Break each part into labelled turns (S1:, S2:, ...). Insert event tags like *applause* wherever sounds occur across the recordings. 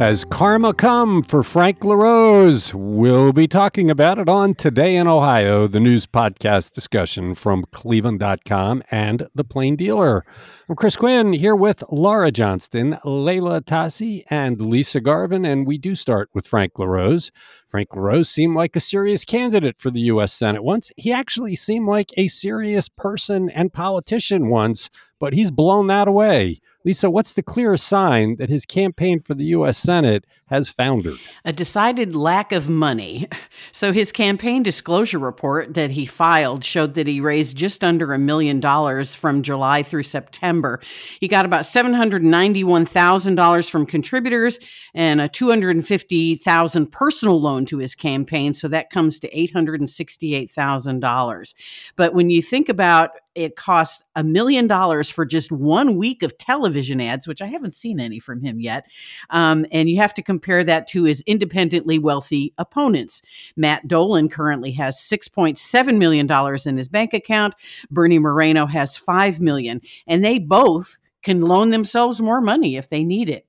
S1: Has karma come for Frank LaRose? We'll be talking about it on Today in Ohio, the news podcast discussion from cleveland.com and The Plain Dealer. I'm Chris Quinn here with Laura Johnston, Leila Atassi, and Lisa Garvin, and we do start with Frank LaRose. Frank LaRose seemed like a serious candidate for the U.S. Senate once. He actually seemed like a serious person and politician once, but he's blown that away. Lisa, what's the clearest sign that his campaign for the U.S. Senate has foundered?
S2: A decided lack of money. *laughs* So, his campaign disclosure report that he filed showed that he raised just under a million dollars from July through September. He got about $791,000 from contributors and a 250,000 personal loan to his campaign. So, that comes to $868,000. But when you think about it cost a million dollars for just one week of television ads, which I haven't seen any from him yet. Um, and you have to that to his independently wealthy opponents. Matt Dolan currently has $6.7 million in his bank account. Bernie Moreno has 5 million. And they both can loan themselves more money if they need it.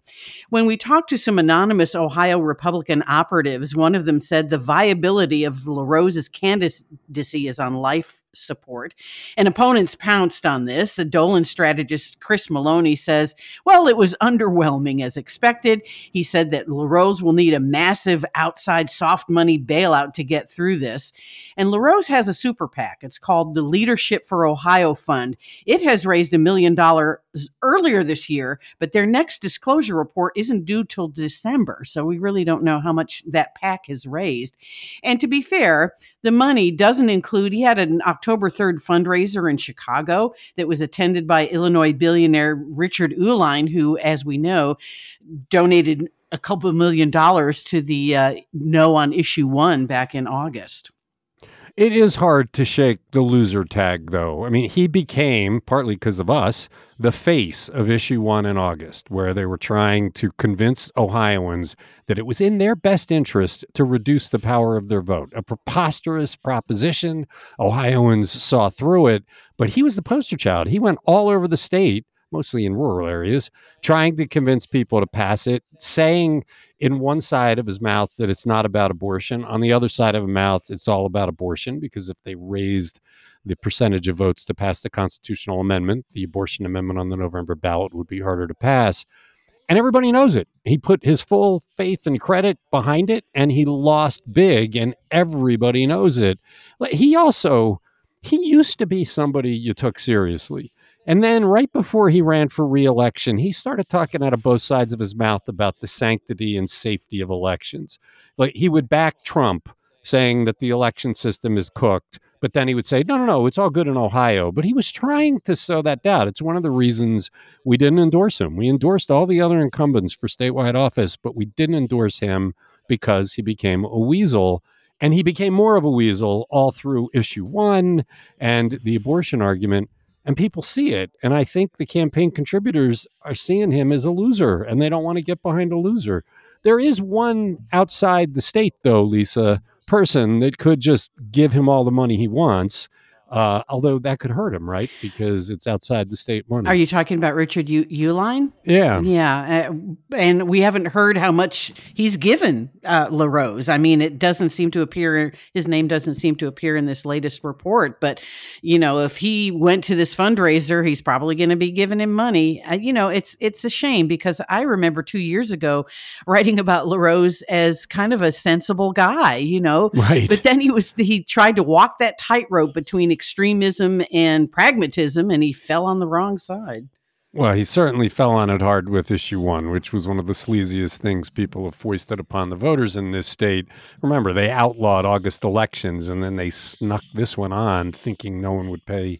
S2: When we talked to some anonymous Ohio Republican operatives, one of them said the viability of LaRose's candidacy is on life support. And opponents pounced on this. A Dolan strategist Chris Maloney says, well, it was underwhelming as expected. He said that LaRose will need a massive outside soft money bailout to get through this. And LaRose has a super PAC. It's called the Leadership for Ohio Fund. It has raised a million dollars earlier this year, but their next disclosure report isn't due till December. So we really don't know how much that PAC has raised. And to be fair, the money doesn't include, he had an October 3rd fundraiser in Chicago that was attended by Illinois billionaire Richard Uihlein, who, as we know, donated a couple of million dollars to the uh, no on issue one back in August.
S1: It is hard to shake the loser tag, though. I mean, he became, partly because of us, the face of issue one in August, where they were trying to convince Ohioans that it was in their best interest to reduce the power of their vote. A preposterous proposition. Ohioans saw through it, but he was the poster child. He went all over the state, mostly in rural areas, trying to convince people to pass it, saying in one side of his mouth that it's not about abortion. On the other side of his mouth, it's all about abortion because if they raised the percentage of votes to pass the constitutional amendment, the abortion amendment on the November ballot would be harder to pass. And everybody knows it. He put his full faith and credit behind it and he lost big and everybody knows it. He also he used to be somebody you took seriously. And then right before he ran for reelection, he started talking out of both sides of his mouth about the sanctity and safety of elections. Like he would back Trump saying that the election system is cooked, but then he would say, no, no, no, it's all good in Ohio. But he was trying to sow that doubt. It's one of the reasons we didn't endorse him. We endorsed all the other incumbents for statewide office, but we didn't endorse him because he became a weasel. And he became more of a weasel all through issue one and the abortion argument and people see it. And I think the campaign contributors are seeing him as a loser and they don't want to get behind a loser. There is one outside the state, though, Lisa, person that could just give him all the money he wants uh, although that could hurt him, right? Because it's outside the state money.
S2: Are you talking about Richard U- Uihlein?
S1: Yeah,
S2: yeah, uh, and we haven't heard how much he's given uh, LaRose. I mean, it doesn't seem to appear his name doesn't seem to appear in this latest report. But you know, if he went to this fundraiser, he's probably going to be giving him money. Uh, you know, it's it's a shame because I remember two years ago writing about LaRose as kind of a sensible guy. You know,
S1: right?
S2: But then he was he tried to walk that tightrope between extremism and pragmatism, and he fell on the wrong side.
S1: Well, he certainly fell on it hard with issue one, which was one of the sleaziest things people have foisted upon the voters in this state. Remember, they outlawed August elections and then they snuck this one on, thinking no one would pay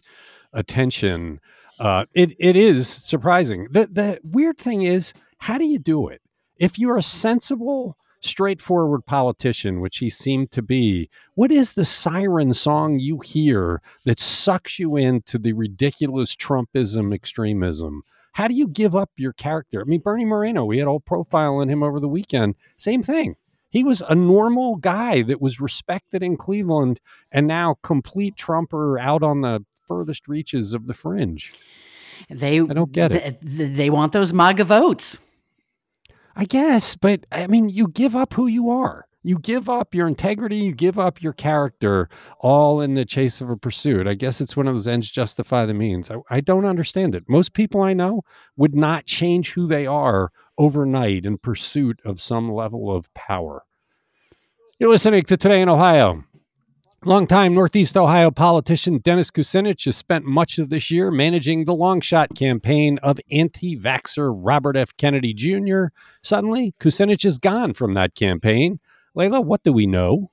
S1: attention. Uh, it it is surprising. The the weird thing is, how do you do it? If you're a sensible straightforward politician, which he seemed to be, what is the siren song you hear that sucks you into the ridiculous Trumpism extremism? How do you give up your character? I mean, Bernie Moreno, we had all profile on him over the weekend. Same thing. He was a normal guy that was respected in Cleveland and now complete Trumper out on the furthest reaches of the fringe.
S2: They
S1: I don't get it.
S2: They, they want those MAGA votes.
S1: I guess, but I mean, you give up who you are. You give up your integrity, you give up your character, all in the chase of a pursuit. I guess it's one of those ends justify the means. I, I don't understand it. Most people I know would not change who they are overnight in pursuit of some level of power. You're listening to Today in Ohio. Longtime Northeast Ohio politician Dennis Kucinich has spent much of this year managing the long shot campaign of anti vaxxer Robert F. Kennedy Jr. Suddenly, Kucinich is gone from that campaign. Leila, what do we know?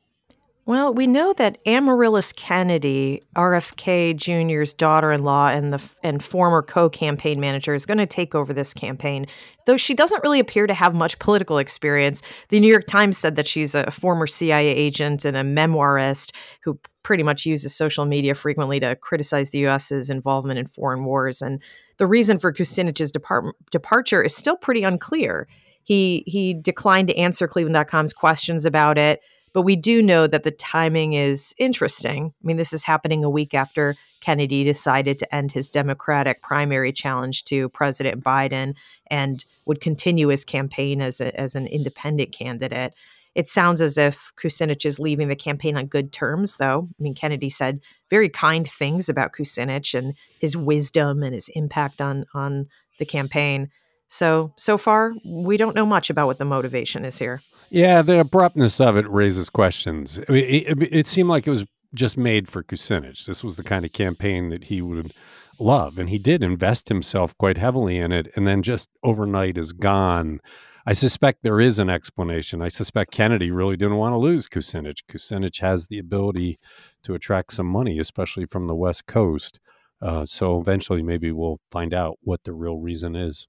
S3: Well, we know that Amaryllis Kennedy, RFK Jr.'s daughter-in-law and the and former co-campaign manager, is going to take over this campaign. Though she doesn't really appear to have much political experience. The New York Times said that she's a former CIA agent and a memoirist who pretty much uses social media frequently to criticize the U.S.'s involvement in foreign wars. And the reason for Kucinich's depart- departure is still pretty unclear. He he declined to answer Cleveland.com's questions about it. But we do know that the timing is interesting. I mean, this is happening a week after Kennedy decided to end his Democratic primary challenge to President Biden and would continue his campaign as, a, as an independent candidate. It sounds as if Kucinich is leaving the campaign on good terms, though. I mean, Kennedy said very kind things about Kucinich and his wisdom and his impact on on the campaign. So, so far, we don't know much about what the motivation is here.
S1: Yeah, the abruptness of it raises questions. I mean, it, it, seemed like it was just made for Kucinich. This was the kind of campaign that he would love, and he did invest himself quite heavily in it, and then just overnight is gone. I suspect there is an explanation. I suspect Kennedy really didn't want to lose Kucinich. Kucinich has the ability to attract some money, especially from the West Coast. Uh, so eventually, maybe we'll find out what the real reason is.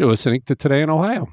S1: You're listening to Today in Ohio. All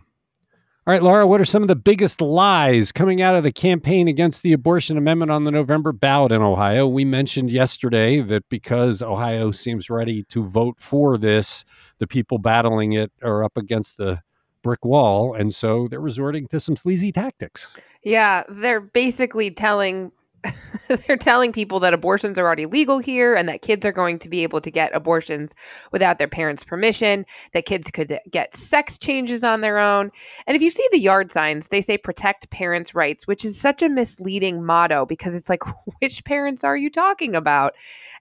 S1: right, Laura, what are some of the biggest lies coming out of the campaign against the abortion amendment on the November ballot in Ohio? We mentioned yesterday that because Ohio seems ready to vote for this, the people battling it are up against the brick wall. And so they're resorting to some sleazy tactics.
S4: Yeah, they're basically telling *laughs* they're telling people that abortions are already legal here and that kids are going to be able to get abortions without their parents' permission, that kids could get sex changes on their own. And if you see the yard signs, they say protect parents' rights, which is such a misleading motto because it's like, *laughs* which parents are you talking about?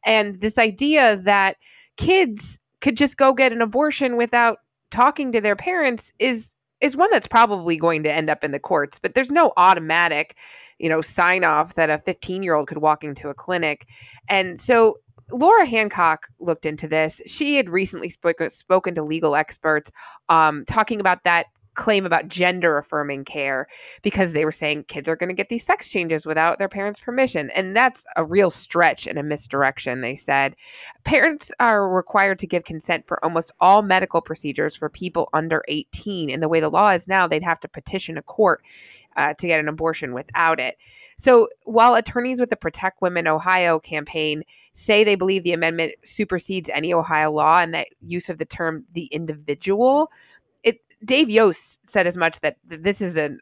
S4: And this idea that kids could just go get an abortion without talking to their parents is is one that's probably going to end up in the courts, but there's no automatic you know, sign off that a 15 year old could walk into a clinic. And so Laura Hancock looked into this. She had recently spoke, spoken to legal experts um, talking about that claim about gender affirming care because they were saying kids are going to get these sex changes without their parents' permission. And that's a real stretch and a misdirection, they said. Parents are required to give consent for almost all medical procedures for people under 18. And the way the law is now, they'd have to petition a court uh, to get an abortion without it. So while attorneys with the Protect Women Ohio campaign say they believe the amendment supersedes any Ohio law and that use of the term the individual, Dave Yost said as much that this is an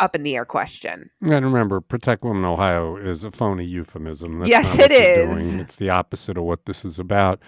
S4: up in the air question.
S1: And remember, Protect Women Ohio is a phony euphemism.
S4: That's yes, it is. Doing.
S1: It's the opposite of what this is about.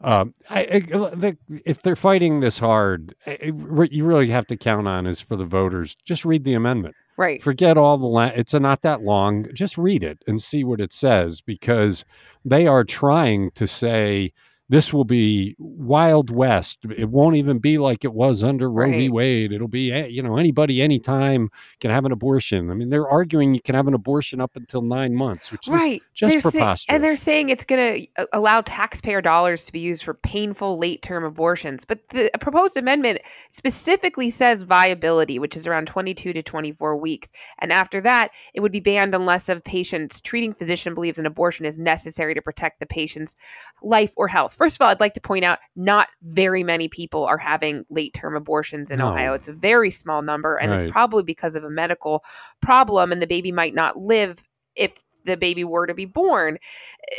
S1: Um, I, I, the, if they're fighting this hard, what you really have to count on is for the voters. Just read the amendment.
S4: Right.
S1: Forget all the la- it's a, not that long. Just read it and see what it says because they are trying to say this will be wild west. It won't even be like it was under Roe right. v. Wade. It'll be you know anybody anytime can have an abortion. I mean, they're arguing you can have an abortion up until nine months, which right. is just they're preposterous.
S4: Say, and they're saying it's going to uh, allow taxpayer dollars to be used for painful late term abortions. But the proposed amendment specifically says viability, which is around 22 to 24 weeks, and after that, it would be banned unless a patient's treating physician believes an abortion is necessary to protect the patient's life or health First of all, I'd like to point out not very many people are having late term abortions in no. Ohio. It's a very small number, and right. it's probably because of a medical problem, and the baby might not live if the baby were to be born.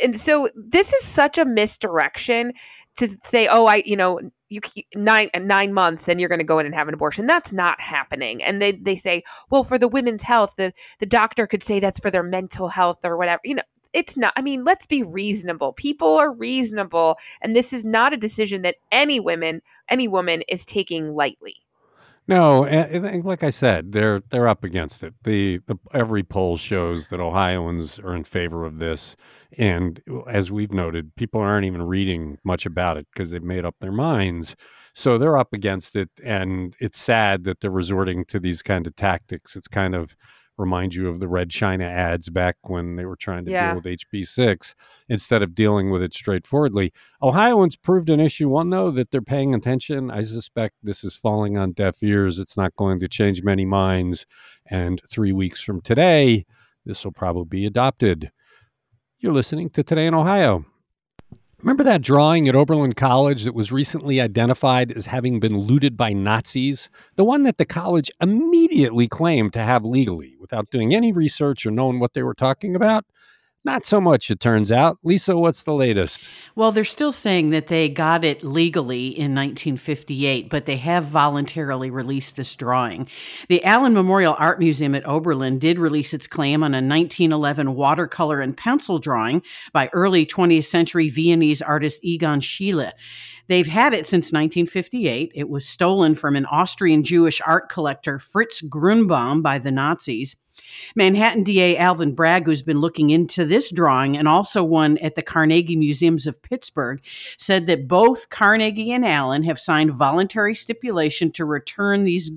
S4: And so this is such a misdirection to say, oh, I, you know, you nine nine months, then you're going to go in and have an abortion. That's not happening. And they they say, well, for the women's health, the the doctor could say that's for their mental health or whatever. You know, it's not i mean let's be reasonable people are reasonable and this is not a decision that any women any woman is taking lightly
S1: No, and, and like I said, they're they're up against it. The, the every poll shows that Ohioans are in favor of this, and as we've noted, people aren't even reading much about it because they've made up their minds. So they're up against it, and it's sad that they're resorting to these kind of tactics. It's kind of remind you of the Red China ads back when they were trying to
S4: Yeah.
S1: deal with HB6 instead of dealing with it straightforwardly. Ohioans proved in issue one, though, that they're paying attention. I suspect this is falling on deaf ears. It's not going to change many minds. And three weeks from today, this will probably be adopted. You're listening to Today in Ohio. Remember that drawing at Oberlin College that was recently identified as having been looted by Nazis? The one that the college immediately claimed to have legally without doing any research or knowing what they were talking about? Not so much, it turns out. Lisa, what's the latest?
S2: Well, they're still saying that they got it legally in 1958, but they have voluntarily released this drawing. The Allen Memorial Art Museum at Oberlin did release its claim on a 1911 watercolor and pencil drawing by early 20th century Viennese artist Egon Schiele. They've had it since 1958. It was stolen from an Austrian Jewish art collector, Fritz Grunbaum, by the Nazis. Manhattan DA Alvin Bragg, who's been looking into this drawing and also one at the Carnegie Museums of Pittsburgh, said that both Carnegie and Allen have signed voluntary stipulation to return these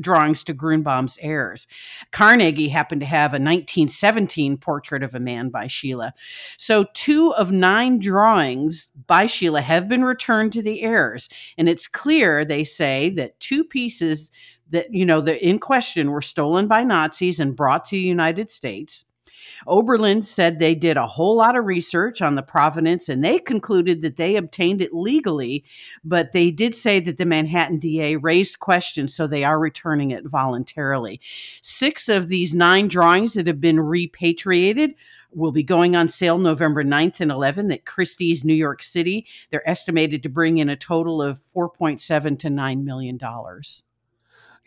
S2: drawings to Grunbaum's heirs. Carnegie happened to have a 1917 portrait of a man by Schiele. So two of nine drawings by Schiele have been returned to the heirs. And it's clear, they say, that two pieces that, you know, the in question were stolen by Nazis and brought to the United States. Oberlin said they did a whole lot of research on the provenance and they concluded that they obtained it legally, but they did say that the Manhattan DA raised questions, so they are returning it voluntarily. Six of these nine drawings that have been repatriated will be going on sale November 9th and 11th at Christie's, New York City. They're estimated to bring in a total of 4.7 to 9 million dollars.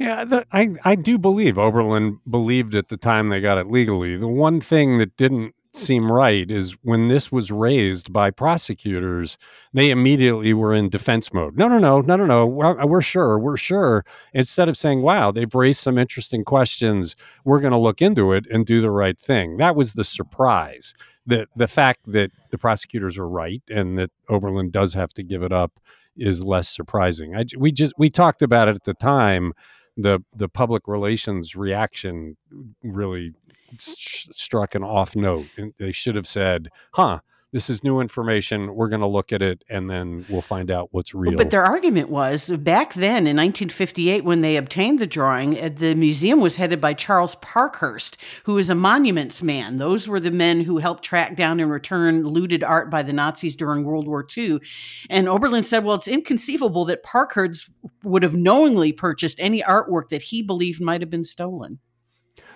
S1: Yeah, the, I, I do believe Oberlin believed at the time they got it legally. The one thing that didn't seem right is when this was raised by prosecutors, they immediately were in defense mode. No, no, no, no, no, no. We're, we're sure, we're sure. Instead of saying, wow, they've raised some interesting questions, we're going to look into it and do the right thing. That was the surprise. The, the fact that the prosecutors are right and that Oberlin does have to give it up is less surprising. I, we just we talked about it at the time. The the public relations reaction really mm. sh- struck an off note. And they should have said, "Huh, this is new information. We're going to look at it, and then we'll find out what's real."
S2: But their argument was back then in 1958, when they obtained the drawing, uh, the museum was headed by Charles Parkhurst, who is a monuments man. Those were the men who helped track down and return looted art by the Nazis during World War II. And Oberlin said, well, it's inconceivable that Parkhurst would have knowingly purchased any artwork that he believed might have been stolen.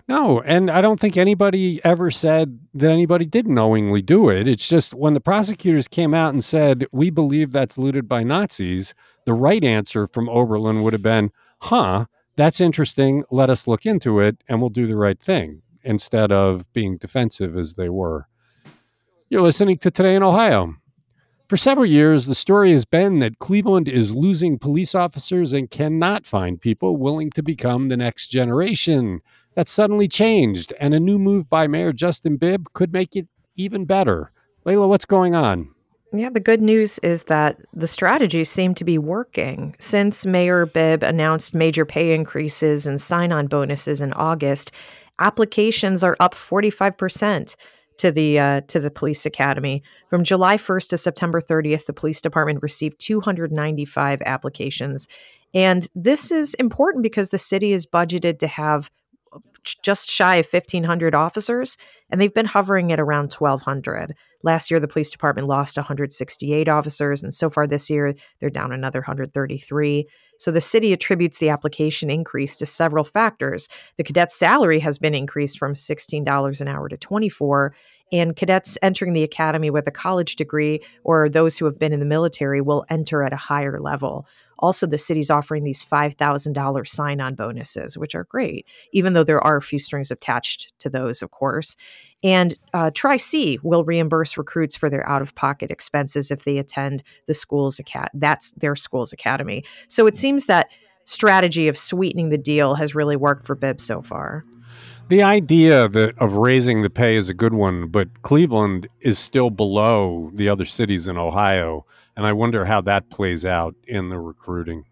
S1: No, and I don't think anybody ever said that anybody did knowingly do it. It's just when the prosecutors came out and said, we believe that's looted by Nazis, the right answer from Oberlin would have been, huh, that's interesting. Let us look into it and we'll do the right thing instead of being defensive as they were. You're listening to Today in Ohio. For several years, the story has been that Cleveland is losing police officers and cannot find people willing to become the next generation. That suddenly changed, and a new move by Mayor Justin Bibb could make it even better. Leila, what's going on?
S3: Yeah, the good news is that the strategies seem to be working. Since Mayor Bibb announced major pay increases and sign on bonuses in August, applications are up 45% to the uh, to the police academy. From July 1st to September 30th, the police department received 295 applications. And this is important because the city is budgeted to have just shy of 1,500 officers, and they've been hovering at around 1,200. Last year, the police department lost 168 officers, and so far this year, they're down another 133. So the city attributes the application increase to several factors. The cadet's salary has been increased from $16 an hour to 24 and cadets entering the academy with a college degree or those who have been in the military will enter at a higher level. Also, the city's offering these $5,000 sign on bonuses, which are great, even though there are a few strings attached to those, of course. And uh, Tri C will reimburse recruits for their out of pocket expenses if they attend the school's acad- that's their school's academy. So it seems that strategy of sweetening the deal has really worked for Bibb so far.
S1: The idea that of raising the pay is a good one, but Cleveland is still below the other cities in Ohio, and I wonder how that plays out in the recruiting.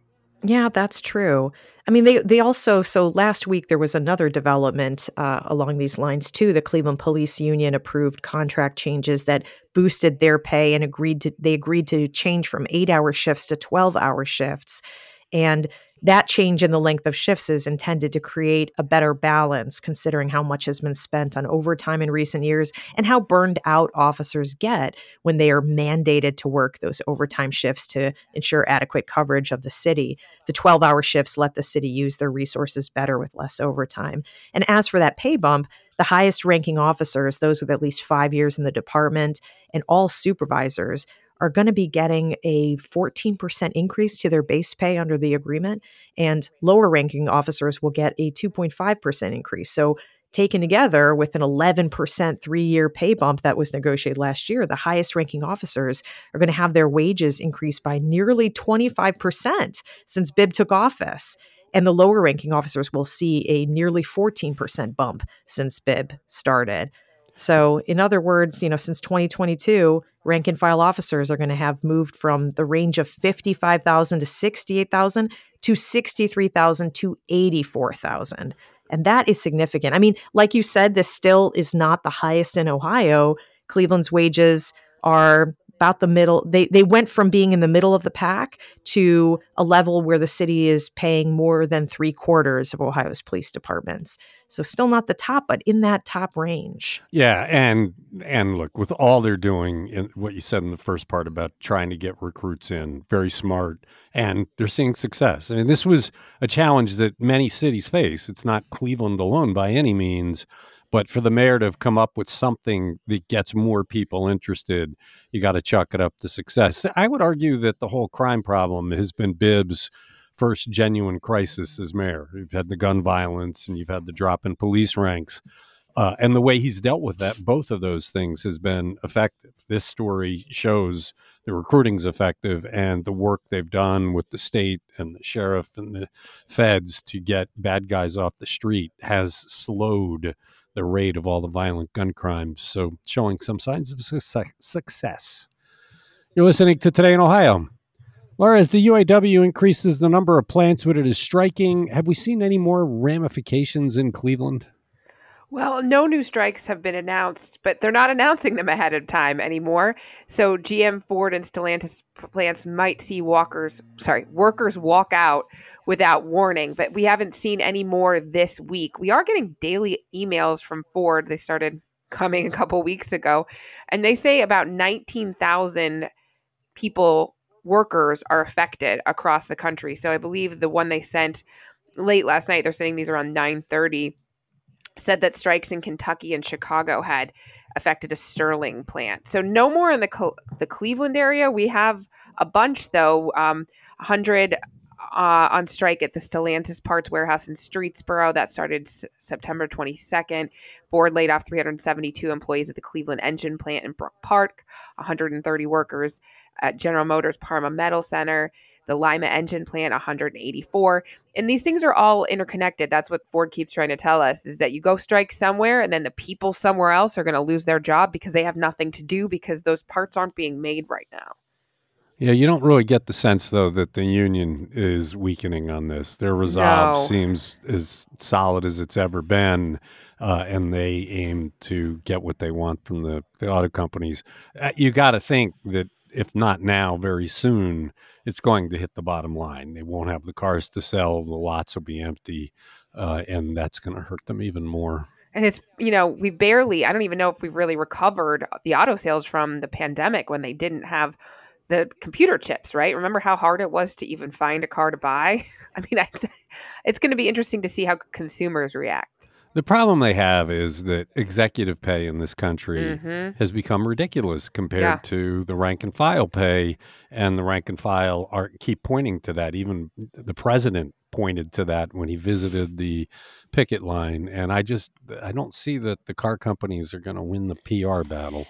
S3: Yeah, that's true. I mean, they they also so last week there was another development uh, along these lines too. The Cleveland Police Union approved contract changes that boosted their pay and agreed to they agreed to change from eight hour shifts to twelve hour shifts, and that change in the length of shifts is intended to create a better balance, considering how much has been spent on overtime in recent years and how burned out officers get when they are mandated to work those overtime shifts to ensure adequate coverage of the city. The 12 hour shifts let the city use their resources better with less overtime. And as for that pay bump, the highest ranking officers, those with at least five years in the department, and all supervisors are going to be getting a 14% increase to their base pay under the agreement, and lower ranking officers will get a 2.5% increase. So, taken together with an 11% three year pay bump that was negotiated last year, the highest ranking officers are going to have their wages increase by nearly 25% since Bibb took office. And the lower ranking officers will see a nearly 14% bump since Bibb started. So, in other words, you know, since 2022, rank and file officers are going to have moved from the range of 55,000 to 68,000 to 63,000 to 84,000. And that is significant. I mean, like you said, this still is not the highest in Ohio. Cleveland's wages are about the middle. They they went from being in the middle of the pack to a level where the city is paying more than three quarters of Ohio's police departments. So still not the top, but in that top range.
S1: Yeah, and and look, with all they're doing, in what you said in the first part about trying to get recruits in, very smart, and they're seeing success. I mean, this was a challenge that many cities face. It's not Cleveland alone by any means. But for the mayor to have come up with something that gets more people interested, you got to chuck it up to success. I would argue that the whole crime problem has been Bibb's first genuine crisis as mayor. You've had the gun violence and you've had the drop in police ranks. Uh, and the way he's dealt with that, both of those things has been effective. This story shows the recruiting's effective and the work they've done with the state and the sheriff and the feds to get bad guys off the street has slowed the rate of all the violent gun crimes. So, showing some signs of success. You're listening to Today in Ohio. Laura, as the UAW increases the number of plants where it is striking, have we seen any more ramifications in Cleveland?
S4: Well, no new strikes have been announced, but they're not announcing them ahead of time anymore. So GM, Ford, and Stellantis plants might see walkers, sorry, workers walk out without warning, but we haven't seen any more this week. We are getting daily emails from Ford. They started coming a couple weeks ago, and they say about 19,000 people, workers, are affected across the country. So I believe the one they sent late last night, they're saying these are on 930 said that strikes in Kentucky and Chicago had affected a Sterling plant. So no more in the the Cleveland area. We have a bunch though. Um, 100 uh, on strike at the Stellantis Parts Warehouse in Streetsboro. That started S- September 22nd. Ford laid off 372 employees at the Cleveland Engine Plant in Brook Park, 130 workers at General Motors Parma Metal Center the Lima engine plant 184. And these things are all interconnected. That's what Ford keeps trying to tell us is that you go strike somewhere and then the people somewhere else are going to lose their job because they have nothing to do because those parts aren't being made right now.
S1: Yeah, you don't really get the sense though that the union is weakening on this. Their resolve no. seems as solid as it's ever been, uh, and they aim to get what they want from the, the auto companies. Uh, you got to think that if not now, very soon, it's going to hit the bottom line. They won't have the cars to sell, the lots will be empty, uh, and that's going to hurt them even more.
S4: And it's, you know, we barely, I don't even know if we've really recovered the auto sales from the pandemic when they didn't have the computer chips, right? Remember how hard it was to even find a car to buy? *laughs* I mean, I, *laughs* it's going to be interesting to see how consumers react.
S1: The problem they have is that executive pay in this country mm-hmm. has become ridiculous compared yeah. to the rank and file pay, and the rank and file are keep pointing to that. Even the president pointed to that when he visited the picket line, and I just I don't see that the car companies are going to win the PR battle.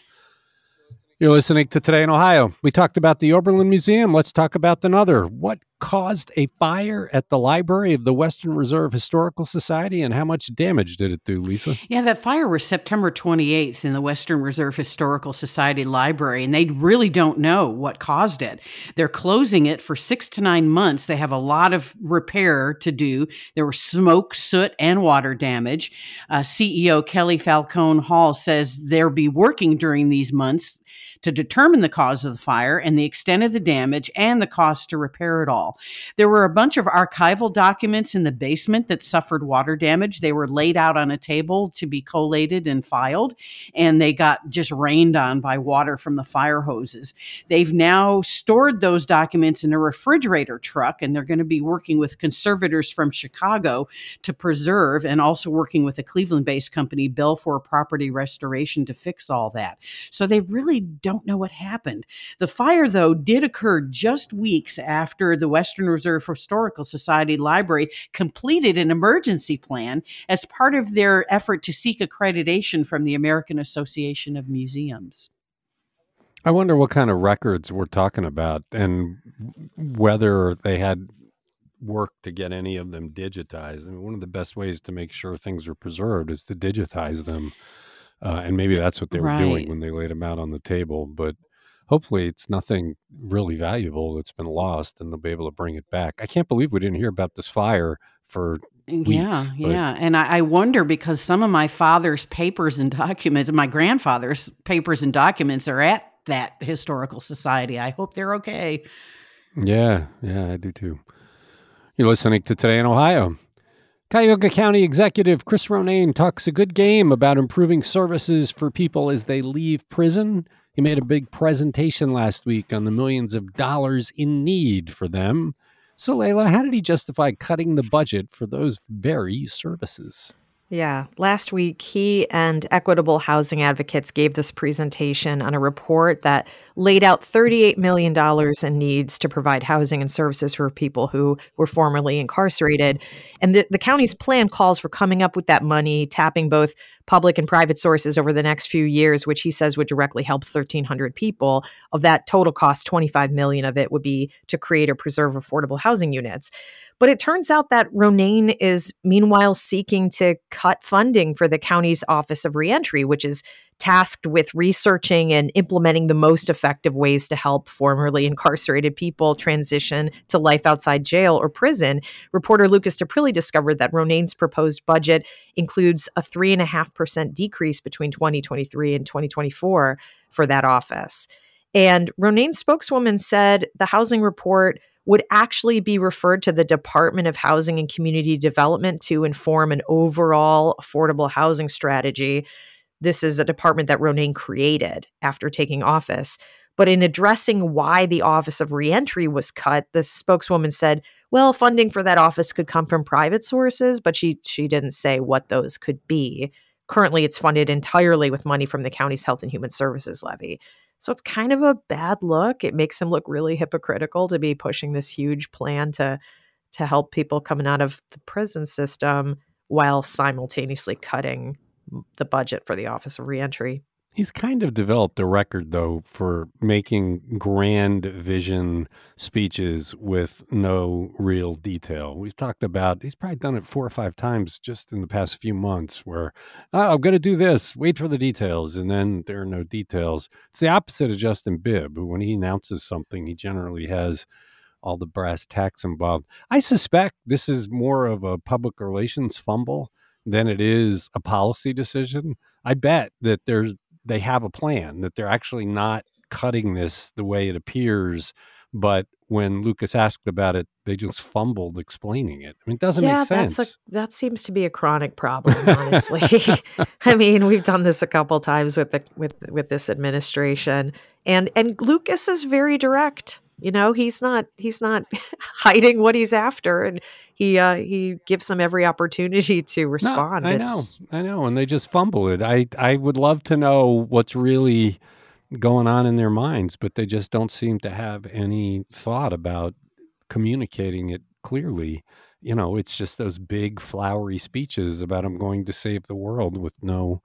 S1: You're listening to Today in Ohio. We talked about the Oberlin Museum. Let's talk about another. What caused a fire at the library of the Western Reserve Historical Society, and how much damage did it do, Lisa?
S2: Yeah, that fire was September 28th in the Western Reserve Historical Society library, and they really don't know what caused it. They're closing it for six to nine months. They have a lot of repair to do. There was smoke, soot, and water damage. Uh, CEO Kelly Falcone Hall says they'll be working during these months to determine the cause of the fire and the extent of the damage and the cost to repair it all. There were a bunch of archival documents in the basement that suffered water damage. They were laid out on a table to be collated and filed, and they got just rained on by water from the fire hoses. They've now stored those documents in a refrigerator truck, and they're going to be working with conservators from Chicago to preserve and also working with a Cleveland based company, Belfor Property Restoration, to fix all that. So they really don't don't know what happened. The fire, though, did occur just weeks after the Western Reserve Historical Society Library completed an emergency plan as part of their effort to seek accreditation from the American Association of Museums.
S1: I wonder what kind of records we're talking about and whether they had work to get any of them digitized. I mean, one of the best ways to make sure things are preserved is to digitize them. Uh, and maybe that's what they were right. doing when they laid them out on the table. But hopefully, it's nothing really valuable that's been lost, and they'll be able to bring it back. I can't believe we didn't hear about this fire for Weeks,
S2: yeah, but. yeah. And I, I, wonder because some of my father's papers and documents, my grandfather's papers and documents are at that historical society. I hope they're okay.
S1: Yeah, yeah, I do too. You're listening to Today in Ohio. Cuyahoga County Executive Chris Ronayne talks a good game about improving services for people as they leave prison. He made a big presentation last week on the millions of dollars in need for them. So, Leila, how did he justify cutting the budget for those very services?
S3: Yeah. Last week, he and Equitable Housing Advocates gave this presentation on a report that laid out $38 million in needs to provide housing and services for people who were formerly incarcerated. And the, the county's plan calls for coming up with that money, tapping both public and private sources over the next few years, which he says would directly help 1,300 people. Of that total cost, 25 million of it would be to create or preserve affordable housing units. But it turns out that Ronayne is meanwhile seeking to cut funding for the county's Office of Reentry, which is tasked with researching and implementing the most effective ways to help formerly incarcerated people transition to life outside jail or prison. Reporter Lucas Daprile discovered that Ronayne's proposed budget includes a 3.5% decrease between 2023 and 2024 for that office. And Ronayne's spokeswoman said the housing report would actually be referred to the Department of Housing and Community Development to inform an overall affordable housing strategy. This is a department that Ronayne created after taking office. But in addressing why the Office of Reentry was cut, the spokeswoman said, well, funding for that office could come from private sources, but she she didn't say what those could be. Currently, it's funded entirely with money from the county's Health and Human Services levy. So it's kind of a bad look. It makes him look really hypocritical to be pushing this huge plan to to help people coming out of the prison system while simultaneously cutting the budget for the Office of Reentry.
S1: He's kind of developed a record, though, for making grand vision speeches with no real detail. We've talked about, he's probably done it four or five times just in the past few months where, oh, I'm going to do this, wait for the details, and then there are no details. It's the opposite of Justin Bibb, who, when he announces something, he generally has all the brass tacks involved. I suspect this is more of a public relations fumble than it is a policy decision. I bet that there's they have a plan that they're actually not cutting this the way it appears but when Lucas asked about it, they just fumbled explaining it. I mean, it doesn't
S3: yeah,
S1: make sense.
S3: That's a, that seems to be a chronic *laughs* problem, honestly. *laughs* I mean, we've done this a couple times with the with with this administration, and and Lucas is very direct. You know, he's not he's not *laughs* hiding what he's after, and he uh, he gives them every opportunity to respond.
S1: No, I know, I know, and they just fumble it. I I would love to know what's really going on in their minds, but they just don't seem to have any thought about communicating it clearly. You know, it's just those big flowery speeches about I'm going to save the world with no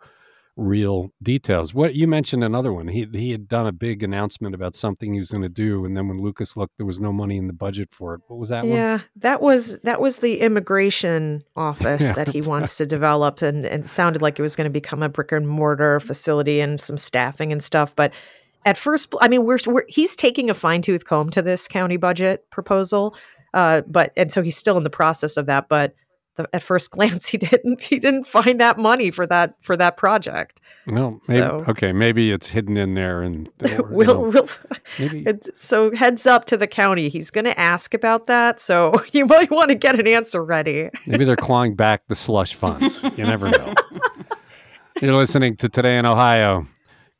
S1: real details. What you mentioned another one. He he had done a big announcement about something he was going to do, and then when Lucas looked, there was no money in the budget for it. What was that one?
S3: Yeah, that was that was the immigration *laughs* office
S1: Yeah.
S3: that he wants to develop, and, and it sounded like it was going to become a brick and mortar facility and some staffing and stuff. But at first, I mean, we're, we're he's taking a fine tooth comb to this county budget proposal, uh, but and so he's still in the process of that. But the, at first *laughs* glance, he didn't he didn't find that money for that for that project.
S1: No, maybe,
S3: So-
S1: okay, maybe it's hidden in there, and *laughs* or,
S3: we'll,
S1: know,
S3: we'll,
S1: maybe *laughs*
S3: it's, so heads up to the county. He's going to ask about that, so you might want to get an answer ready.
S1: maybe they're clawing back the slush funds. You never know. You're listening to Today in Ohio.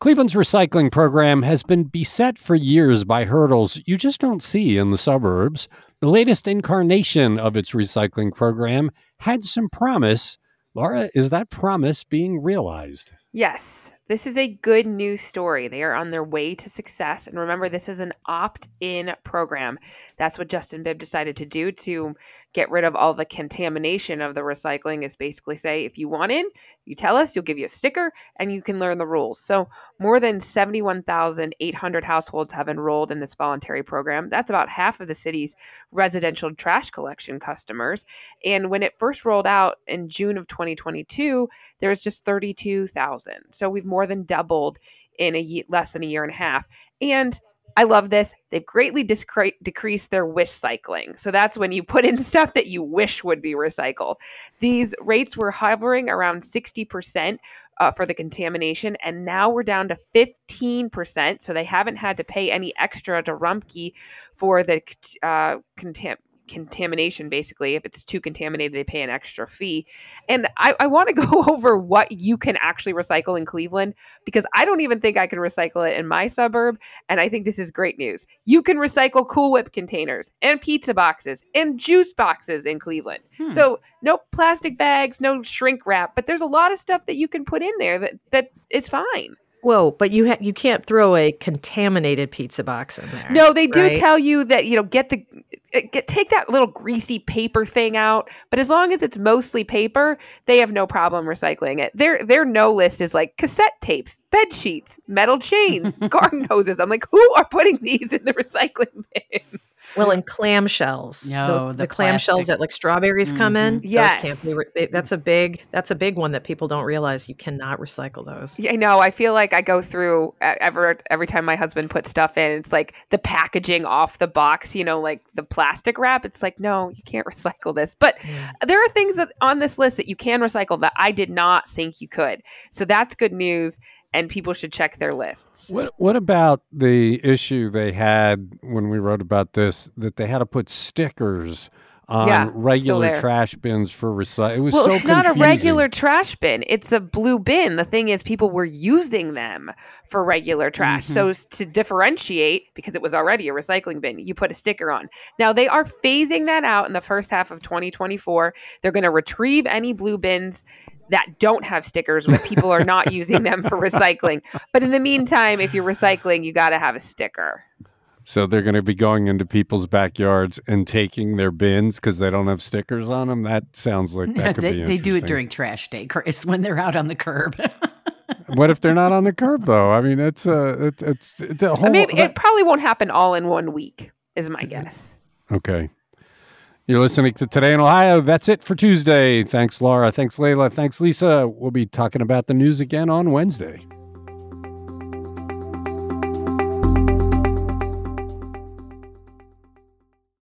S1: Cleveland's recycling program has been beset for years by hurdles you just don't see in the suburbs. The latest incarnation of its recycling program had some promise. Laura, is that promise being realized?
S4: Yes, this is a good news story. They are on their way to success. And remember, this is an opt in program. That's what Justin Bibb decided to do to get rid of all the contamination of the recycling, is basically say, if you want in, you tell us, you'll give you a sticker, and you can learn the rules. So, more than 71,800 households have enrolled in this voluntary program. That's about half of the city's residential trash collection customers. And when it first rolled out in June of 2022, there was just 32,000. So we've more than doubled in a ye- less than a year and a half. And I love this. They've greatly discre- decreased their wish cycling. So that's when you put in *laughs* stuff that you wish would be recycled. These rates were hovering around 60% uh, for the contamination, and now we're down to 15%. So they haven't had to pay any extra to Rumpke for the uh, contamination, basically. If it's too contaminated, they pay an extra fee. And I, I want to *laughs* go over what you can actually recycle in Cleveland because I don't even think I can recycle it in my suburb. And I think this is great news. You can recycle Cool Whip containers and pizza boxes and juice boxes in Cleveland.
S2: Hmm.
S4: So no plastic bags, no shrink wrap, but there's a lot of stuff that you can put in there that, that is fine.
S3: Whoa, but you ha- you can't throw a contaminated pizza box in there.
S4: No, they do
S3: right?
S4: tell you that you know get the uh, get take that little greasy paper thing out, but as long as it's mostly paper, they have no problem recycling it. Their their no list is like cassette tapes, bed sheets, metal chains, *laughs* garden hoses. I'm like, who are putting these in the recycling bin?
S3: Well, and clamshells.
S2: No,
S3: the,
S2: the
S3: the clamshells that like strawberries come in. Those
S4: Yes.
S3: can't be re- they- that's a big that's a big one that people don't realize. You cannot recycle those.
S4: Yeah, I know. I feel like I go through uh, every every time my husband puts stuff in. It's like the packaging off the box, you know, like the plastic wrap. It's like, no, you can't recycle this. But there are things that on this list that you can recycle that I did not think you could. So that's good news, and people should check their lists.
S1: What What about the issue they had when we wrote about this that they had to put stickers on
S4: Yeah,
S1: regular trash bins for recycle? It was
S4: Well,
S1: so
S4: it's not a regular trash bin. It's a blue bin. The thing is, people were using them for regular trash.
S1: Mm-hmm.
S4: So to differentiate, because it was already a recycling bin, you put a sticker on. Now they are phasing that out in the first half of 2024. They're going to retrieve any blue bins that don't have stickers where people are not using them for *laughs* recycling. But in the meantime, if you're recycling, you got to have a sticker.
S1: So they're going to be going into people's backyards and taking their bins because they don't have stickers on them. That sounds like that could
S2: they,
S1: be.
S2: they do it during trash day, Chris, when they're out on the curb. *laughs*
S1: What if they're not on the curb though? I mean, it's uh, it, it's the whole.
S4: Maybe
S1: that-
S4: it probably won't happen all in one week, is my guess.
S1: Okay. You're listening to Today in Ohio. That's it for Tuesday. Thanks, Laura. Thanks, Leila. Thanks, Lisa. We'll be talking about the news again on Wednesday.